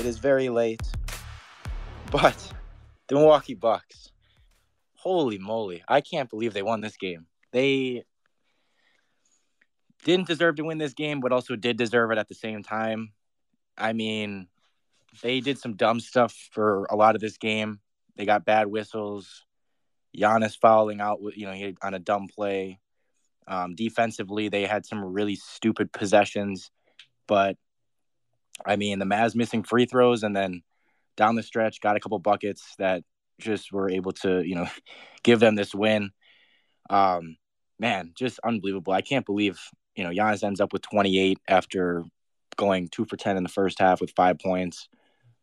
It is very late. But the Milwaukee Bucks, holy moly, I can't believe they won this game. They didn't deserve to win this game, but also did deserve it at the same time. I mean, they did some dumb stuff for a lot of this game. They got bad whistles. Giannis fouling out, you know, on a dumb play. Um, defensively, they had some really stupid possessions, but I mean, the Mavs missing free throws and then down the stretch got a couple buckets that just were able to, you know, give them this win. Um, man, just unbelievable. I can't believe, you know, Giannis ends up with 28 after going two for 10 in the first half with five points,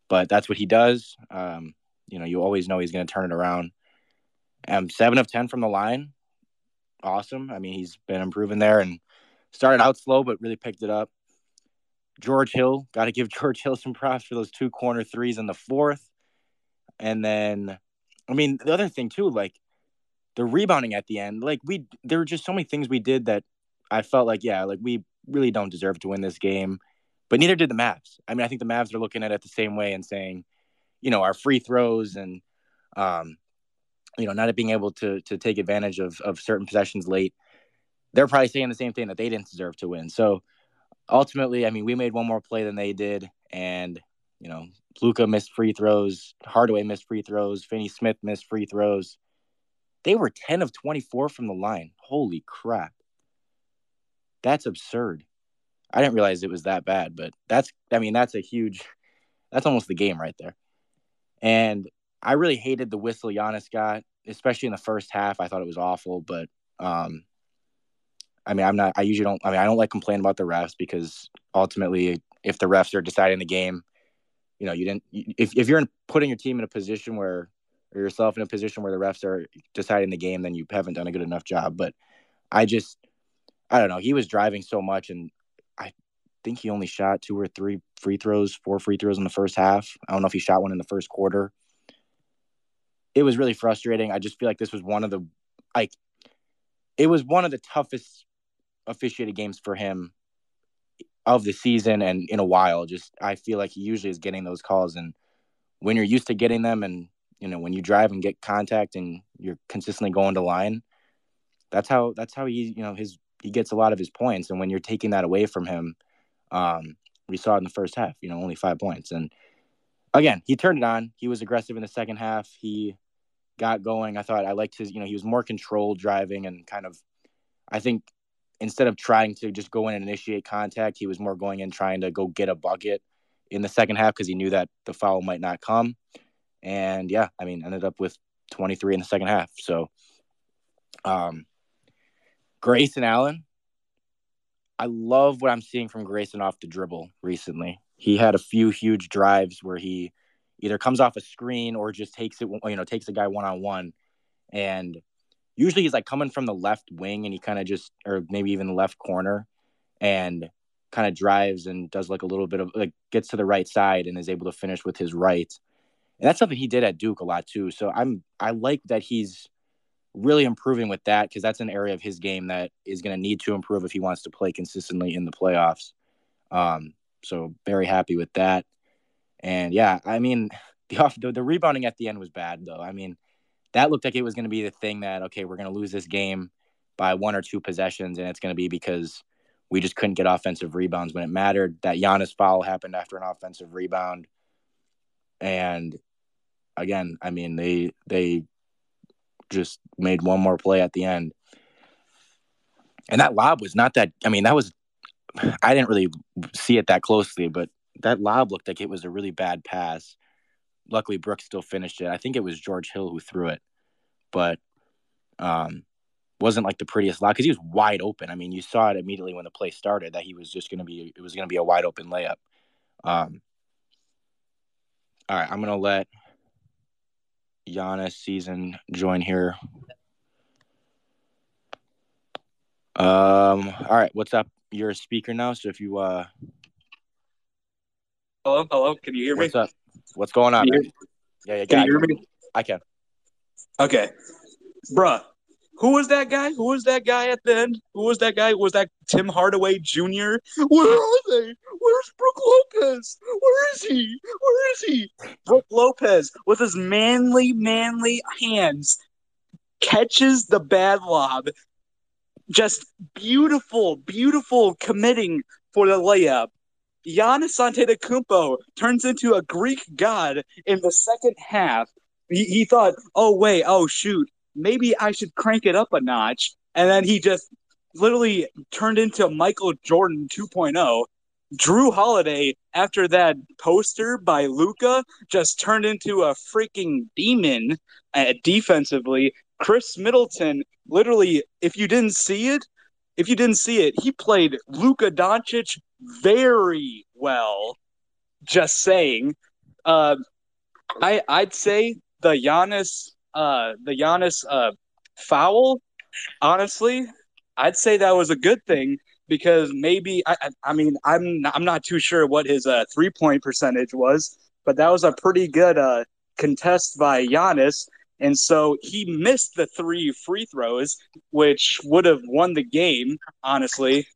but that's what he does. Um, you know, you always know he's going to turn it around. Um, seven of 10 from the line. Awesome. I mean, he's been improving there and started out slow, but really picked it up. George Hill, got to give George Hill some props for those two corner threes in the fourth. And then, I mean, the other thing too, like the rebounding at the end, like we, there were just so many things we did that I felt like, yeah, like we really don't deserve to win this game, but neither did the Mavs. I mean, I think the Mavs are looking at it the same way and saying, you know, our free throws and, um, you know, not being able to to take advantage of of certain possessions late. They're probably saying the same thing that they didn't deserve to win. So ultimately, I mean, we made one more play than they did, and you know, Luka missed free throws, Hardaway missed free throws, Finney Smith missed free throws. They were 10 of 24 from the line. Holy crap. That's absurd. I didn't realize it was that bad, but that's I mean, that's a huge that's almost the game right there. And I really hated the whistle Giannis got, especially in the first half. I thought it was awful, but um I mean, I'm not. I usually don't. I mean, I don't like complain about the refs because ultimately, if the refs are deciding the game, you know, you didn't. If if you're in, putting your team in a position where, or yourself in a position where the refs are deciding the game, then you haven't done a good enough job. But I just, I don't know. He was driving so much, and I think he only shot two or three free throws, four free throws in the first half. I don't know if he shot one in the first quarter. It was really frustrating. I just feel like this was one of the like it was one of the toughest officiated games for him of the season and in a while. Just I feel like he usually is getting those calls, and when you're used to getting them, and you know when you drive and get contact, and you're consistently going to line, that's how that's how he you know his he gets a lot of his points. And when you're taking that away from him, um, we saw it in the first half. You know, only five points, and again he turned it on. He was aggressive in the second half. He got going. I thought I liked his you know he was more controlled driving and kind of I think instead of trying to just go in and initiate contact, he was more going in trying to go get a bucket in the second half because he knew that the foul might not come. And yeah, I mean, ended up with 23 in the second half. So, um, Grayson Allen, I love what I'm seeing from Grayson off the dribble recently. He had a few huge drives where he either comes off a screen or just takes it, you know, takes a guy one on one. And usually he's like coming from the left wing and he kind of just or maybe even the left corner and kind of drives and does like a little bit of like gets to the right side and is able to finish with his right. And that's something he did at Duke a lot too. So I'm I like that he's really improving with that because that's an area of his game that is going to need to improve if he wants to play consistently in the playoffs. Um, so very happy with that. And yeah, I mean the off the, the rebounding at the end was bad though. I mean, that looked like it was going to be the thing that okay, we're going to lose this game by one or two possessions, and it's going to be because we just couldn't get offensive rebounds when it mattered. That Giannis foul happened after an offensive rebound, and again, I mean they they just made one more play at the end, and that lob was not that. I mean that was I didn't really see it that closely, but that lob looked like it was a really bad pass luckily Brooks still finished it. I think it was George Hill who threw it, but um, wasn't like the prettiest lob because he was wide open. I mean, you saw it immediately when the play started that he was just going to be it was going to be a wide open layup. Um, all right, I'm going to let Giannis season join here. Um, all right, what's up? You're a speaker now, so if you uh Hello, hello, can you hear me? What's up? What's going on? Yeah, yeah, yeah. Can you hear me? I can. Okay, bruh. who was that guy? Who was that guy at the end? Who was that guy? Was that Tim Hardaway Jr.? Where are they? Where's Brook Lopez? Where is he? Where is he? Brook Lopez with his manly, manly hands catches the bad lob. Just beautiful, beautiful committing for the layup. Giannis Antetokounmpo turns into a Greek god in the second half. He, he thought, oh wait, oh shoot, maybe I should crank it up a notch. And then he just literally turned into Michael Jordan 2.0. Jrue Holiday, after that poster by Luka, just turned into a freaking demon uh, defensively. Khris Middleton, literally, if you didn't see it, if you didn't see it, he played Luka Doncic very well. Just saying. Uh, I I'd say the Giannis uh, the Giannis uh, foul, honestly, I'd say that was a good thing because maybe I, I mean I'm I'm not too sure what his uh, three point percentage was, but that was a pretty good uh, contest by Giannis, and so he missed the three free throws, which would have won the game, honestly.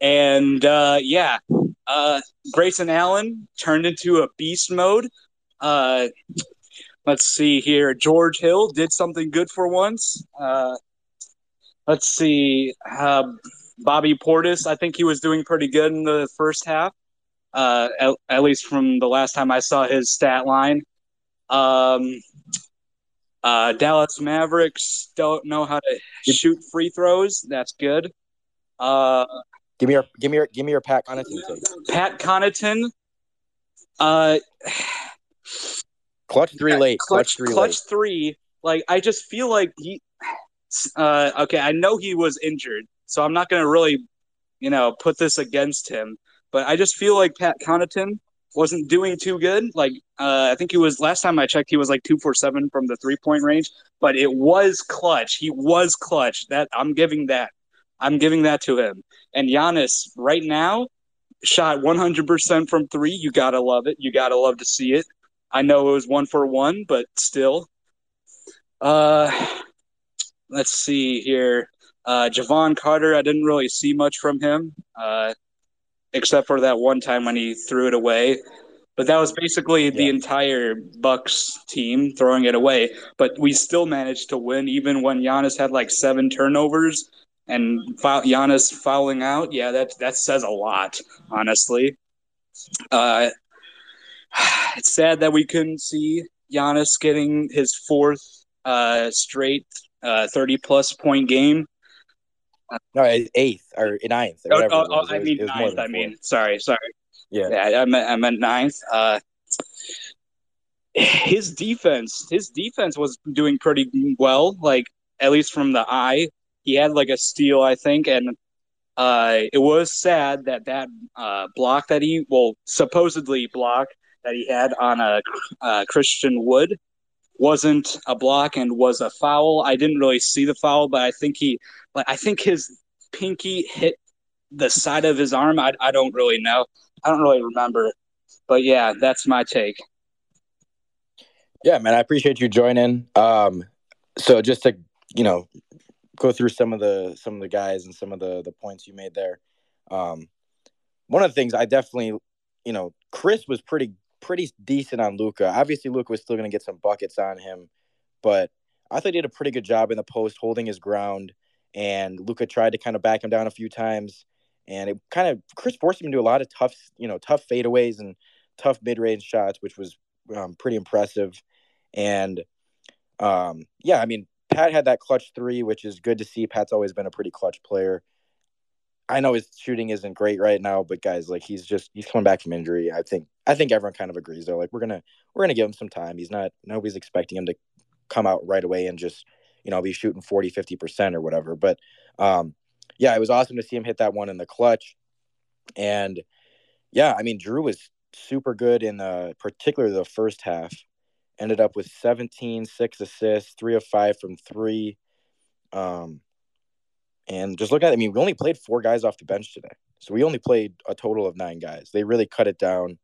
And uh, yeah, uh, Grayson Allen turned into a beast mode. Uh, Let's see here. George Hill did something good for once. Uh, let's see. Uh, Bobby Portis, I think he was doing pretty good in the first half, uh, at, at, least from the last time I saw his stat line. Um, uh, Dallas Mavericks don't know how to shoot free throws. That's good. Uh, give me your give me your give me your Pat Connaughton take. Pat Connaughton. Clutch three late. Clutch, clutch three. Clutch late. three. Like I just feel like he. Uh, okay, I know he was injured, so I'm not gonna really, you know, put this against him. But I just feel like Pat Connaughton wasn't doing too good. Like uh, I think he was last time I checked, he was like two for seven from the three point range. But it was clutch. He was clutch. That I'm giving that. I'm giving that to him. And Giannis right now shot 100% from three. You gotta love it. You gotta love to see it. I know it was one for one, but still. Uh, let's see here. Uh, Jevon Carter, I didn't really see much from him, uh, except for that one time when he threw it away. But that was basically yeah. the entire Bucks team throwing it away. But we still managed to win, even when Giannis had like seven turnovers and Giannis fouling out. Yeah, that that says a lot, honestly. Uh, it's sad that we couldn't see Giannis getting his fourth uh, straight uh, 30 plus point game. No, eighth or ninth. Or oh, oh, oh I mean ninth. I mean, sorry, sorry. Yeah, yeah, I meant I meant ninth. Uh, his defense, his defense was doing pretty well. Like at least from the eye, he had like a steal, I think, and uh, it was sad that that uh, block that he well supposedly block that he had on a, a Christian Wood wasn't a block and was a foul. I didn't really see the foul, but I think he like I think his pinky hit the side of his arm. I, I don't really know. I don't really remember. But yeah, that's my take. Yeah, man, I appreciate you joining. Um so just to, you know, go through some of the some of the guys and some of the the points you made there. Um one of the things I definitely, you know, Khris was pretty pretty decent on Luka. Obviously, Luka was still going to get some buckets on him, but I thought he did a pretty good job in the post, holding his ground. And Luka tried to kind of back him down a few times, and it kind of Khris forced him to do a lot of tough, you know, tough fadeaways and tough mid-range shots, which was um, pretty impressive. And um, yeah, I mean, Pat had that clutch three, which is good to see. Pat's always been a pretty clutch player. I know his shooting isn't great right now, but guys, like he's just he's coming back from injury. I think I think everyone kind of agrees though. Like we're gonna we're gonna give him some time. He's not nobody's expecting him to come out right away and just you know be shooting 40 50 percent or whatever. But um, yeah, it was awesome to see him hit that one in the clutch. And yeah, I mean Jrue was super good in the particularly the first half. Ended up with 17, six assists, three of five from three. Um, and just look at it. I mean, we only played four guys off the bench today. So we only played a total of nine guys. They really cut it down.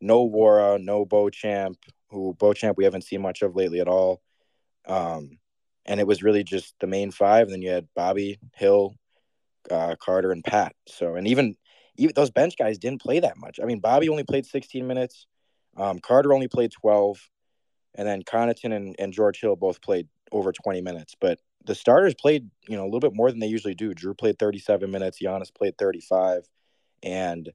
No Nwora, no Beauchamp, who Beauchamp we haven't seen much of lately at all. Um, and it was really just the main five. And then you had Bobby, Hill, uh, Carter, and Pat. So, and even even those bench guys didn't play that much. I mean, Bobby only played 16 minutes. Um, Carter only played 12, and then Connaughton and, and George Hill both played over 20 minutes. But the starters played, you know, a little bit more than they usually do. Jrue played 37 minutes. Giannis played 35, and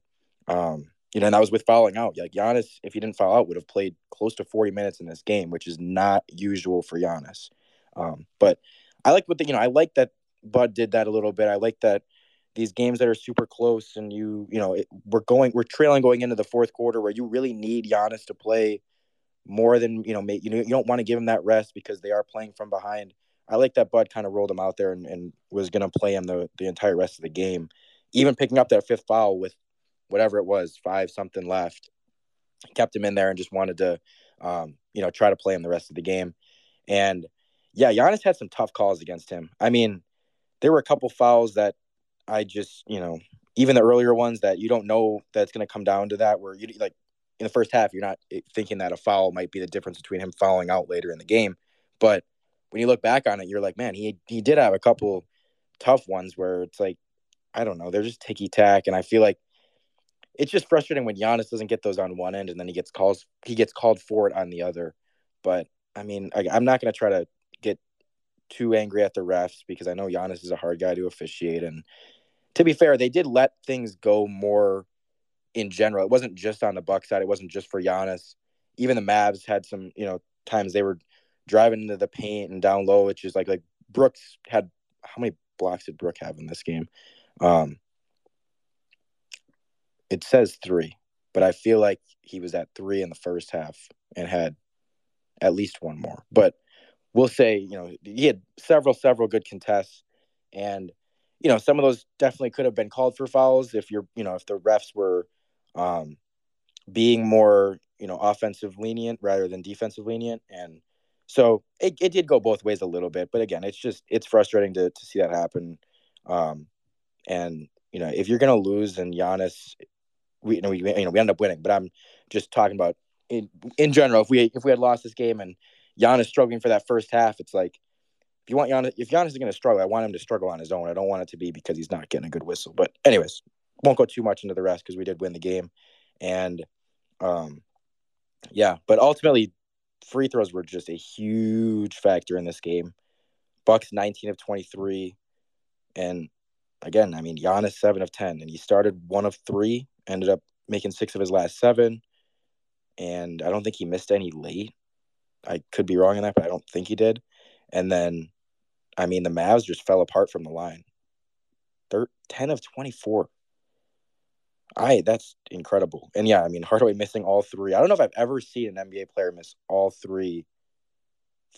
um, you know, and that was with fouling out. Like Giannis, if he didn't foul out, would have played close to 40 minutes in this game, which is not usual for Giannis. Um, but I like what the, you know, I like that Bud did that a little bit. I like that these games that are super close and you, you know, it, we're going, we're trailing going into the fourth quarter where you really need Giannis to play more than, you know, you know, you don't want to give him that rest because they are playing from behind. I like that Bud kind of rolled him out there and, and was going to play him the, the entire rest of the game, even picking up that fifth foul with whatever it was, five something left. Kept him in there and just wanted to, um, you know, try to play him the rest of the game. And yeah, Giannis had some tough calls against him. I mean, there were a couple fouls that I just, you know, even the earlier ones that you don't know that's going to come down to that, where you like in the first half, you're not thinking that a foul might be the difference between him fouling out later in the game. But when you look back on it, you're like, man, he he did have a couple tough ones where it's like, I don't know, they're just ticky tack, and I feel like it's just frustrating when Giannis doesn't get those on one end and then he gets calls he gets called for it on the other. But I mean, I, am not going to try to get too angry at the refs because I know Giannis is a hard guy to officiate. And to be fair, they did let things go more in general. It wasn't just on the Buck side. It wasn't just for Giannis. Even the Mavs had some, you know, times they were driving into the paint and down low, which is like like Brooks had how many blocks did Brook have in this game? Um, it says three, but I feel like he was at three in the first half and had at least one more. But we'll say, you know, he had several, several good contests. And, you know, some of those definitely could have been called for fouls if you're, you know, if the refs were um, being more, you know, offensive lenient rather than defensive lenient. And so it, it did go both ways a little bit. But again, it's just, it's frustrating to, to see that happen. Um, and, you know, if you're going to lose and Giannis we you know we you know we ended up winning, but I'm just talking about in in general. If we if we had lost this game and Giannis struggling for that first half, it's like if you want Giannis, if Giannis is going to struggle, I want him to struggle on his own. I don't want it to be because he's not getting a good whistle. But anyways, won't go too much into the rest because we did win the game, and um, yeah. But ultimately, free throws were just a huge factor in this game. Bucks 19 of 23, and again, I mean Giannis seven of 10, and he started one of three ended up making six of his last seven. And I don't think he missed any late. I could be wrong on that, but I don't think he did. And then, I mean, the Mavs just fell apart from the line. They're 10 of 24. I that's incredible. And yeah, I mean Hardaway missing all three. I don't know if I've ever seen an NBA player miss all three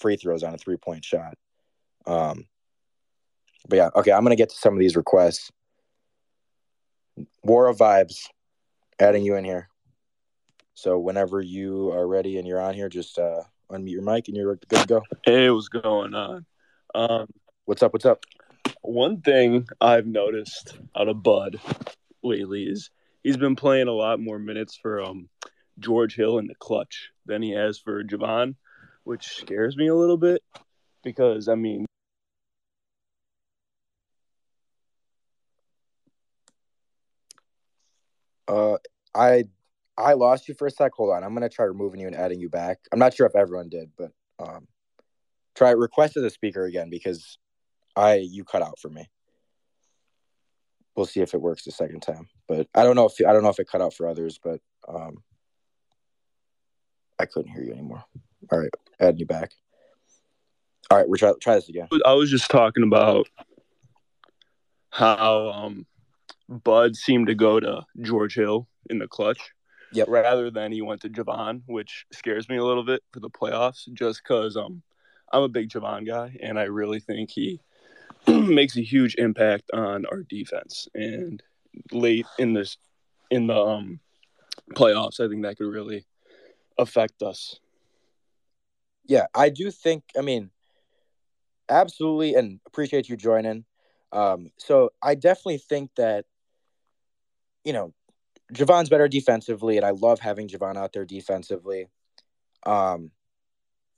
free throws on a three point shot. Um but yeah, okay, I'm gonna get to some of these requests. War of Vibes adding you in here. So whenever you are ready and you're on here, just uh, unmute your mic and you're good to go. Hey, what's going on? Um, what's up? What's up? One thing I've noticed out of Bud lately is he's been playing a lot more minutes for um, George Hill in the clutch than he has for Jevon, which scares me a little bit because I mean Uh, I I lost you for a sec. Hold on. I'm gonna try removing you and adding you back. I'm not sure if everyone did, but um, try request as a speaker again because I you cut out for me. We'll see if it works the second time, but I don't know if I don't know if it cut out for others, but um, I couldn't hear you anymore. All right, adding you back. All right, we're try try this again. I was just talking about how um Bud seemed to go to George Hill in the clutch. Yep. Rather than he went to Jevon, which scares me a little bit for the playoffs, just because um, I'm a big Jevon guy, and I really think he makes a huge impact on our defense. And late in this, in the um, playoffs, I think that could really affect us. Yeah, I do think. I mean, absolutely, and appreciate you joining. Um, so I definitely think that you know, Jevon's better defensively, and I love having Jevon out there defensively. Um,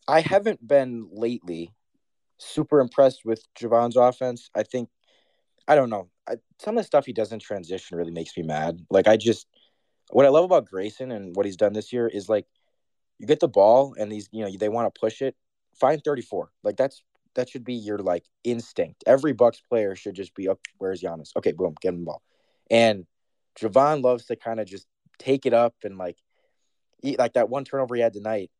I haven't been lately super impressed with Jevon's offense. I think I don't know. I, some of the stuff he does in transition really makes me mad. Like I just what I love about Grayson and what he's done this year is like you get the ball and these you know they want to push it, find 34. Like that's that should be your like instinct. Every Bucks player should just be, oh, where's Giannis? Okay, boom, get him the ball. And Jevon loves to kind of just take it up and like, eat like that one turnover he had tonight.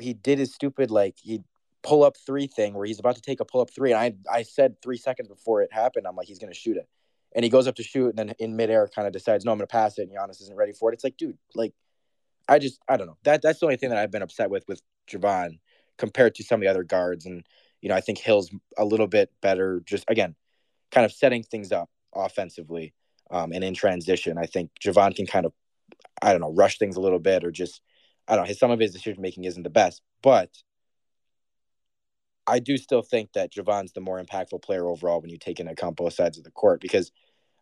He did his stupid like he pull up three thing where he's about to take a pull up three, and I I said three seconds before it happened, I'm like he's gonna shoot it, and he goes up to shoot, and then in midair kind of decides no, I'm gonna pass it, and Giannis isn't ready for it. It's like, dude, like, I just I don't know that that's the only thing that I've been upset with with Jevon compared to some of the other guards, and you know I think Hill's a little bit better, just again, kind of setting things up offensively, um, and in transition. I think Jevon can kind of I don't know rush things a little bit or just I don't know his some of his decision making isn't the best, but I do still think that Jevon's the more impactful player overall when you take into account both sides of the court because,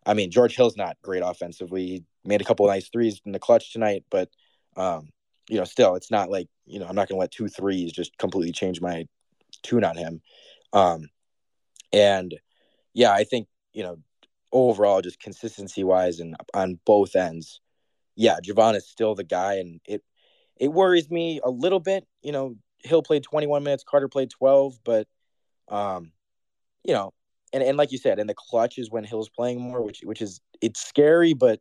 I mean, George Hill's not great offensively. He made a couple nice threes in the clutch tonight, but, um, you know, still, it's not like, you know, I'm not going to let two threes just completely change my tune on him. Um, and yeah, I think, you know, overall, just consistency wise and on both ends, yeah, Jevon is still the guy. And it, it worries me a little bit, you know, Hill played 21 minutes, Carter played 12, but um, you know, and, and like you said, in the clutch is when Hill's playing more, which which is it's scary, but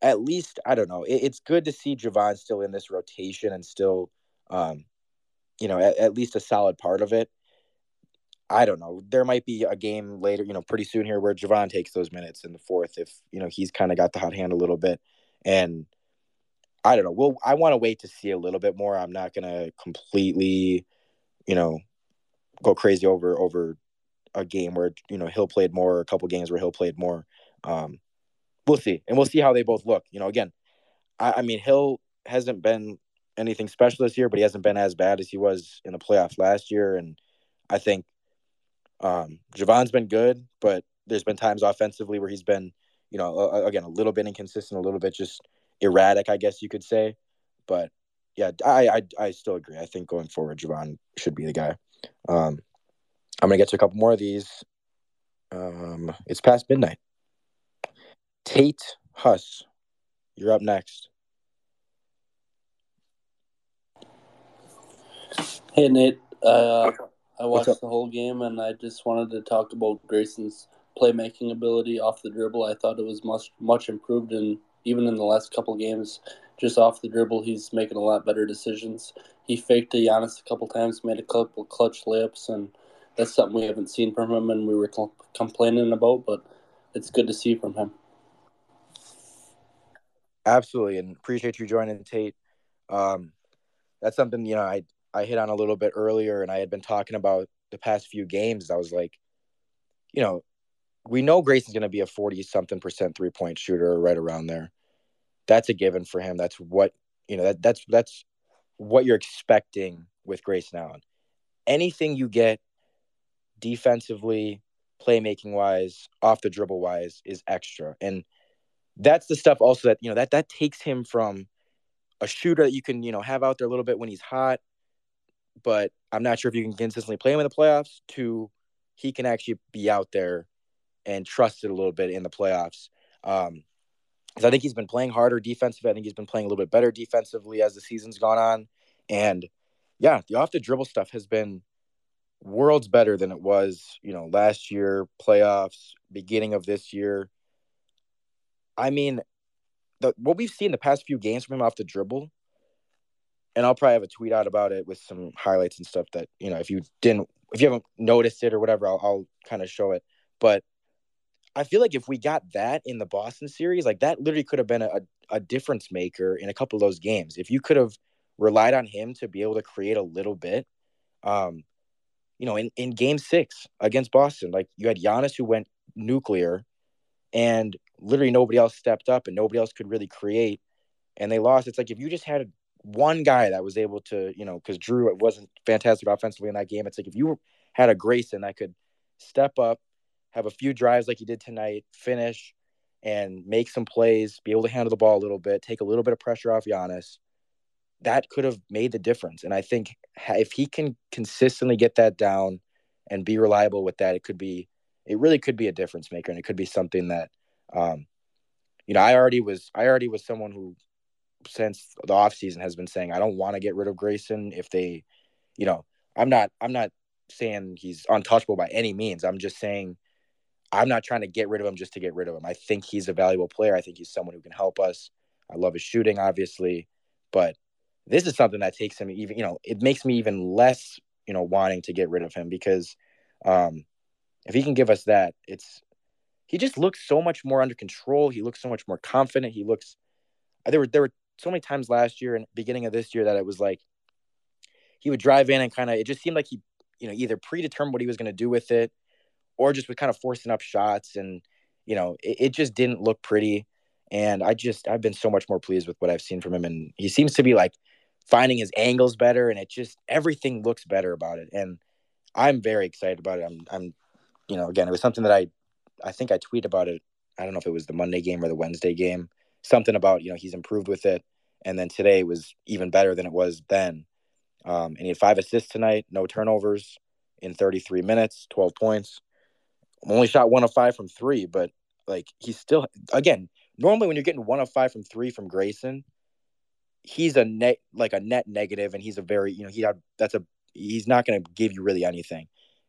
at least I don't know. It, it's good to see Jevon still in this rotation and still, um, you know, at, at least a solid part of it. I don't know. There might be a game later, you know, pretty soon here where Jevon takes those minutes in the fourth if you know he's kind of got the hot hand a little bit, and I don't know. Well, I want to wait to see a little bit more. I'm not gonna completely, you know, go crazy over over a game where you know Hill played more, a couple games where Hill played more. Um, we'll see, and we'll see how they both look. You know, again, I, I mean Hill hasn't been anything special this year, but he hasn't been as bad as he was in the playoffs last year, and I think um, Jevon's been good, but there's been times offensively where he's been, you know, again a little bit inconsistent, a little bit just erratic, I guess you could say. But yeah, I I, I still agree. I think going forward, Jevon should be the guy. Um, I'm gonna get to a couple more of these. Um, it's past midnight. Tate Huss, you're up next. Hey Nate, uh, I watched the whole game and I just wanted to talk about Grayson's playmaking ability off the dribble. I thought it was much much improved in even in the last couple games, just off the dribble, he's making a lot better decisions. He faked a Giannis a couple times, made a couple clutch layups, and that's something we haven't seen from him and we were complaining about, but it's good to see from him. Absolutely, and appreciate you joining, Tate. Um, that's something you know I I hit on a little bit earlier, and I had been talking about the past few games. I was like, you know, we know Grayson's going to be a 40 something percent three point shooter right around there. That's a given for him. That's what, you know, that that's that's what you're expecting with Grayson Allen. Anything you get defensively, playmaking wise, off the dribble wise is extra. And that's the stuff also that, you know, that that takes him from a shooter that you can, you know, have out there a little bit when he's hot, but I'm not sure if you can consistently play him in the playoffs to he can actually be out there and trusted a little bit in the playoffs. Um, because I think he's been playing harder defensively. I think he's been playing a little bit better defensively as the season's gone on. And yeah, the off the dribble stuff has been worlds better than it was, you know, last year, playoffs, beginning of this year. I mean, the what we've seen the past few games from him off the dribble, and I'll probably have a tweet out about it with some highlights and stuff that, you know, if you didn't if you haven't noticed it or whatever, I'll, I'll kind of show it. But I feel like if we got that in the Boston series, like that literally could have been a, a difference maker in a couple of those games. If you could have relied on him to be able to create a little bit, um, you know, in, in game six against Boston, like you had Giannis who went nuclear and literally nobody else stepped up and nobody else could really create and they lost. It's like if you just had one guy that was able to, you know, because Jrue wasn't fantastic offensively in that game. It's like if you had a Grayson that could step up, have a few drives like he did tonight, finish and make some plays, be able to handle the ball a little bit, take a little bit of pressure off Giannis. that could have made the difference. And I think if he can consistently get that down and be reliable with that, it could be, it really could be a difference maker. And it could be something that, um, you know, I already was, I already was someone who, since the offseason has been saying, I don't want to get rid of Grayson if they, you know, I'm not, I'm not saying he's untouchable by any means. I'm just saying, I'm not trying to get rid of him just to get rid of him. I think he's a valuable player. I think he's someone who can help us. I love his shooting, obviously, but this is something that takes him even you know it makes me even less you know wanting to get rid of him because um if he can give us that it's he just looks so much more under control he looks so much more confident he looks there were there were so many times last year and beginning of this year that it was like he would drive in and kind of it just seemed like he you know either predetermined what he was going to do with it or just was kind of forcing up shots and you know it, it just didn't look pretty. And i just i've been so much more pleased with what i've seen from him and he seems to be like finding his angles better and it just everything looks better about it. And i'm very excited about it. I'm i'm you know again it was something that i i think i tweeted about it. I don't know if it was the monday game or the wednesday game something about you know he's improved with it and then today was even better than it was then um, and he had five assists tonight no turnovers in 33 minutes 12 points only shot one of five from three but like he's still again normally when you're getting one of five from three from grayson he's a net like a net negative, and he's a very you know he had that's a he's not going to give you really anything.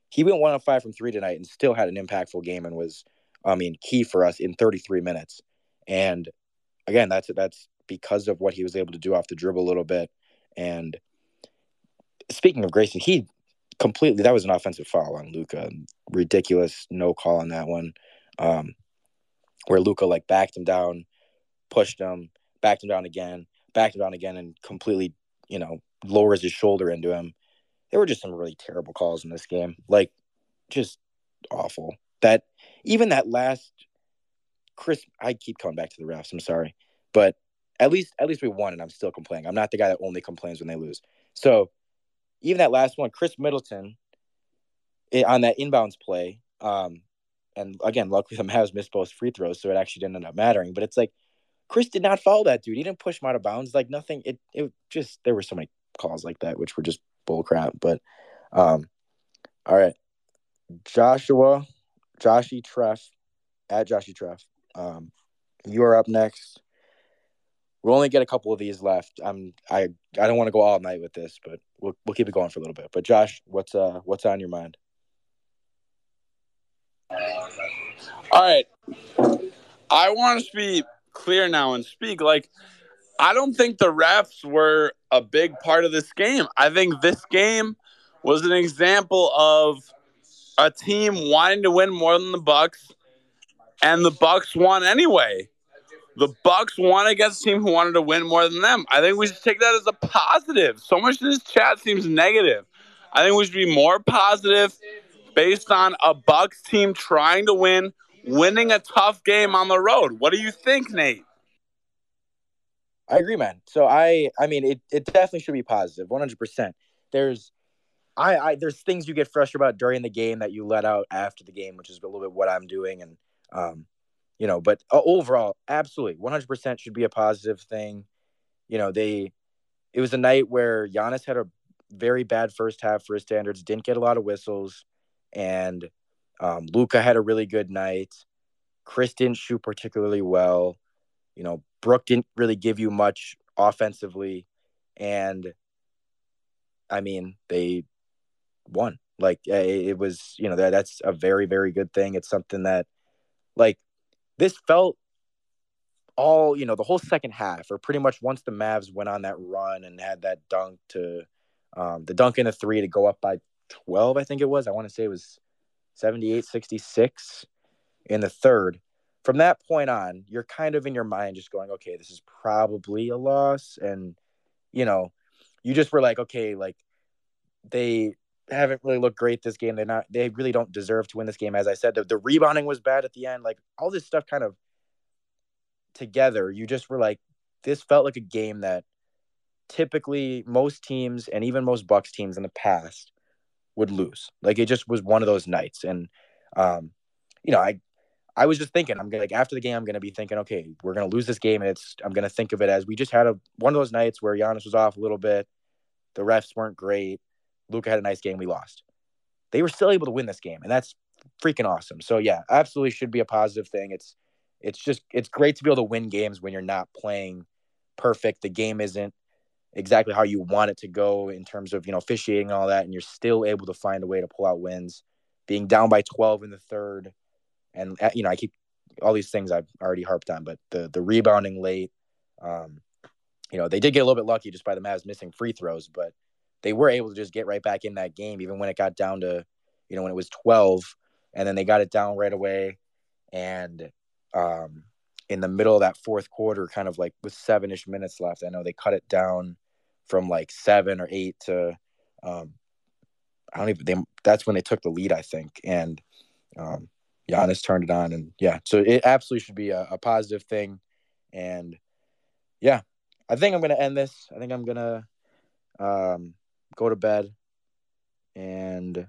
He went one of five from three tonight and still had an impactful game and was, I mean, key for us in 33 minutes. And again, that's that's because of what he was able to do off the dribble a little bit. And speaking of Grayson, he completely that was an offensive foul on Luka. Ridiculous no call on that one. Um, where Luka like backed him down, pushed him, backed him down again, backed him down again and completely, you know, lowers his shoulder into him. There were just some really terrible calls in this game. Like just awful. That even that last Khris I keep coming back to the refs, I'm sorry. But at least at least we won and I'm still complaining. I'm not the guy that only complains when they lose. So even that last one, Khris Middleton it, on that inbounds play, um, and again, luckily the Mavs missed both free throws, so it actually didn't end up mattering. But it's like Khris did not follow that dude. He didn't push him out of bounds. Like nothing. It it just there were so many calls like that, which were just bull crap. But um, all right, Joshua, Joshy Treff at Joshy Treff. Um, you are up next. We'll only get a couple of these left. I'm I I don't want to go all night with this, but we'll we'll keep it going for a little bit. But Josh, what's uh what's on your mind? All right. I want to be clear now and speak. Like, I don't think the refs were a big part of this game. I think this game was an example of a team wanting to win more than the Bucks, and the Bucks won anyway. The Bucks won against a team who wanted to win more than them. I think we should take that as a positive. So much of this chat seems negative. I think we should be more positive based on a Bucks team trying to win winning a tough game on the road. What do you think, Nate? I agree, man. So I, I mean, it, it definitely should be positive, one hundred percent. There's, I, I, there's things you get frustrated about during the game that you let out after the game, which is a little bit what I'm doing, and um, you know, but uh, overall, absolutely, one hundred percent should be a positive thing. You know, they, it was a night where Giannis had a very bad first half for his standards, didn't get a lot of whistles, and um, Luka had a really good night. Khris didn't shoot particularly well. You know, Brook didn't really give you much offensively. And I mean, they won. Like it was, you know, that that's a very, very good thing. It's something that, like, this felt all, you know, the whole second half, or pretty much once the Mavs went on that run and had that dunk to, um, the dunk in the three to go up by 12, I think it was. I want to say it was 78 66 in the third. From that point on, you're kind of in your mind just going, okay, this is probably a loss. And, you know, you just were like, okay, like they haven't really looked great this game. They're not, they really don't deserve to win this game. As I said, the, the rebounding was bad at the end. Like all this stuff kind of together, you just were like, this felt like a game that typically most teams and even most Bucks teams in the past would lose. Like it just was one of those nights. And um, you know, I I was just thinking, I'm gonna like after the game, I'm gonna be thinking, okay, we're gonna lose this game, and it's I'm gonna think of it as we just had a one of those nights where Giannis was off a little bit, the refs weren't great, Luka had a nice game, we lost. They were still able to win this game, and that's freaking awesome. So yeah, absolutely should be a positive thing. It's it's just it's great to be able to win games when you're not playing perfect. The game isn't exactly how you want it to go in terms of you know officiating and all that, and you're still able to find a way to pull out wins. Being down by 12 in the third, and uh, you know I keep all these things I've already harped on, but the the rebounding late, um, you know they did get a little bit lucky just by the Mavs missing free throws, but they were able to just get right back in that game even when it got down to you know when it was 12 and then they got it down right away. And um, in the middle of that fourth quarter kind of like with seven-ish minutes left i know they cut it down from like seven or eight to um, i don't even they, that's when they took the lead i think. And um, Giannis turned it on and yeah so it absolutely should be a, a positive thing. And yeah i think i'm gonna end this. I think i'm gonna um, go to bed and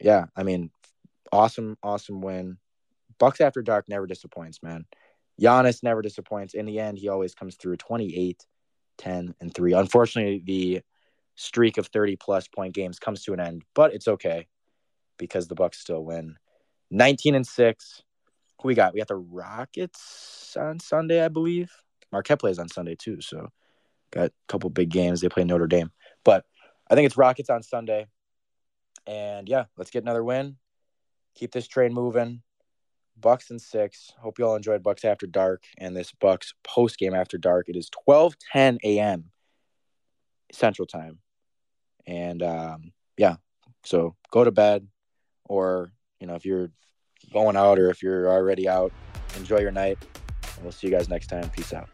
yeah i mean awesome, awesome win. Bucks after dark never disappoints, man. Giannis never disappoints. In the end, he always comes through 28, 10, and 3. Unfortunately, the streak of 30 plus point games comes to an end, but it's okay because the Bucks still win. 19 and 6. Who we got? We got the Rockets on Sunday, I believe. Marquette plays on Sunday too, so got a couple big games. They play Notre Dame. But I think it's Rockets on Sunday. And yeah, let's get another win keep this train moving. Bucks and six. Hope you all enjoyed Bucks After Dark and this Bucks post game after dark. It is twelve ten a.m. Central Time, and um, yeah, so go to bed, or you know if you're going out or if you're already out, enjoy your night. And we'll see you guys next time. Peace out.